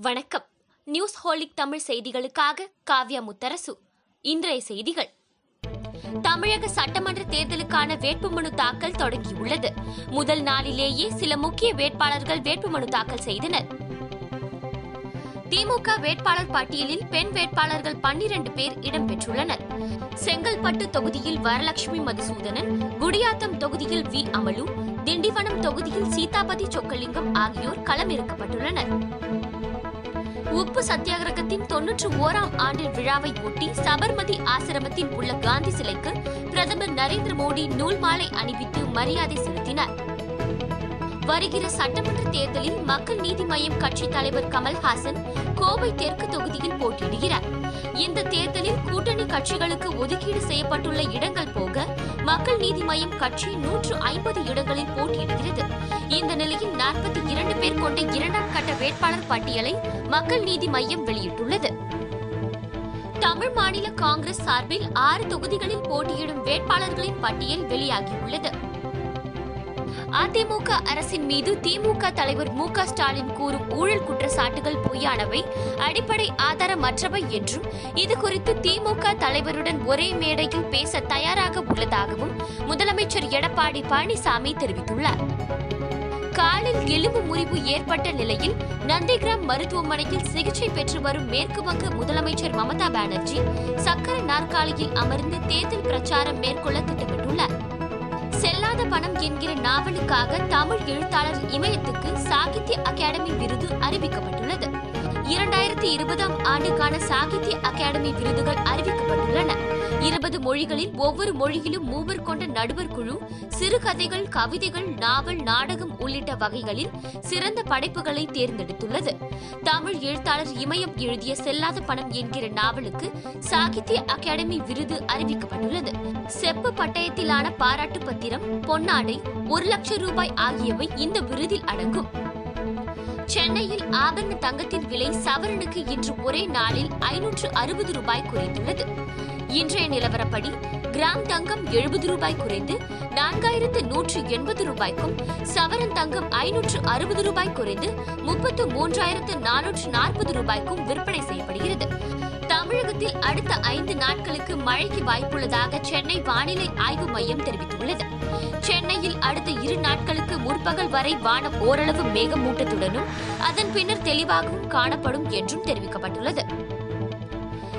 வணக்கம். News holic Tamil செய்திகளுக்காக காவ்யா முத்தரசு. இன்றைய செய்திகள். தமிழக சட்டமன்ற தேர்தலுக்கான வேட்புமனு தாக்கல் தொடங்கியுள்ளது. முதல் நாளிலேயே சில முக்கிய வேட்பாளர்கள் வேட்புமனு தாக்கல் செய்தனர். திமுக வேட்பாளர் பட்டியலில் பெண் வேட்பாளர்கள் பன்னிரண்டு பேர் இடம்பெற்றுள்ளனர். செங்கல்பட்டு தொகுதியில் வரலட்சுமி மதுசூதனன் குடியாத்தம் தொகுதியில் வி. அமலு திண்டிவனம் தொகுதியில் சீதாபதி சொக்கலிங்கம் ஆகியோர் களமிறக்கப்பட்டுள்ளனர். உப்பு சத்தியாகிரகத்தின் தொன்னூற்று ஓராம் ஆண்டு விழாவை ஒட்டி சபர்மதி ஆசிரமத்தில் உள்ள காந்தி சிலைக்கு பிரதமர் நரேந்திர மோடி நூல் மாலை அணிவித்து மரியாதை செலுத்தினார். வருகிற சட்டமன்ற தேர்தலில் மக்கள் நீதி மய்யம் கட்சி தலைவர் கமல்ஹாசன் கோவை தெற்கு தொகுதியில் போட்டியிடுகிறார். இந்த தேர்தலில் கூட்டணி கட்சிகளுக்கு ஒதுக்கீடு செய்யப்பட்டுள்ள இடங்கள் போக மக்கள் நீதி மய்யம் கட்சி நூற்று ஐம்பது இடங்களில் போட்டியிடுகிறது. இந்த நிலையில் நாற்பத்தி இரண்டு பேர் கொண்ட இரண்டாம் கட்ட வேட்பாளர் பட்டியலை மக்கள் நீதி மய்யம் வெளியிட்டுள்ளது. தமிழ் மாநில காங்கிரஸ் சார்பில் ஆறு தொகுதிகளில் போட்டியிடும் வேட்பாளர்களின் பட்டியல் வெளியாகியுள்ளது. அதிமுக அரசின் மீது திமுக தலைவர் மு க ஸ்டாலின் கூறும் ஊழல் குற்றச்சாட்டுகள் பொய்யானவை அடிப்படை ஆதாரமற்றவை என்றும் இது குறித்து திமுக தலைவருடன் ஒரே மேடையில் பேச தயாராக உள்ளதாகவும் முதலமைச்சர் எடப்பாடி பழனிசாமி தெரிவித்துள்ளார். காலில் எலும்பு முறிவு ஏற்பட்ட நிலையில் நந்திகிராம் மருத்துவமனையில் சிகிச்சை பெற்று வரும் மேற்கு வங்க முதலமைச்சர் மமதா பானர்ஜி சக்கர நாற்காலியில் அமர்ந்து தேர்தல் பிரச்சாரம் மேற்கொள்ள திட்டம் என்கிற நாவலுக்காக தமிழ் எழுத்தாளர் இமயத்துக்கு சாகித்ய அகாடமி விருது அறிவிக்கப்பட்டுள்ளது. இரண்டாயிரத்தி இருபதாம் ஆண்டுக்கான சாகித்ய அகாடமி விருதுகள் அறிவிக்கப்பட்டுள்ளன. இருபது மொழிகளில் ஒவ்வொரு மொழியிலும் மூவர் கொண்ட நடுவர் குழு சிறுகதைகள் கவிதைகள் நாவல் நாடகம் உள்ளிட்ட வகைகளில் சிறந்த படைப்புகளை தேர்ந்தெடுத்துள்ளது. தமிழ் எழுத்தாளர் இமயம் எழுதிய செல்லாத பணம் என்கிற நாவலுக்கு சாகித்ய அகாடமி விருது அறிவிக்கப்பட்டுள்ளது. செப்பு பட்டயத்திலான பாராட்டு பத்திரம் பொன்னாடை ஒரு லட்சம் ரூபாய் ஆகியவை இந்த விருதில் அடங்கும். சென்னையில் ஆபரண தங்கத்தின் விலை சவரனுக்கு இன்று ஒரே நாளில் ஐநூற்று அறுபது ரூபாய் குறைந்துள்ளது. இன்றைய நிலவரப்படி கிராம் தங்கம் எழுபது ரூபாய் குறைந்து நான்காயிரத்து நூற்று எண்பது ரூபாய்க்கும் சவரன் தங்கம் ஐநூற்று அறுபது ரூபாய் குறைந்து முப்பத்து மூன்றாயிரத்து நானூற்று நாற்பது ரூபாய்க்கும் விற்பனை செய்யப்படுகிறது. தமிழகத்தில் அடுத்த ஐந்து நாட்களுக்கு மழைக்கு வாய்ப்புள்ளதாக சென்னை வானிலை ஆய்வு மையம் தெரிவித்துள்ளது. சென்னையில் அடுத்த இரு நாட்களுக்கு முற்பகல் வரை வானம் ஓரளவு மேகமூட்டத்துடனும் அதன் பின்னர் தெளிவாகவும் காணப்படும் என்றும் தெரிவிக்கப்பட்டுள்ளது.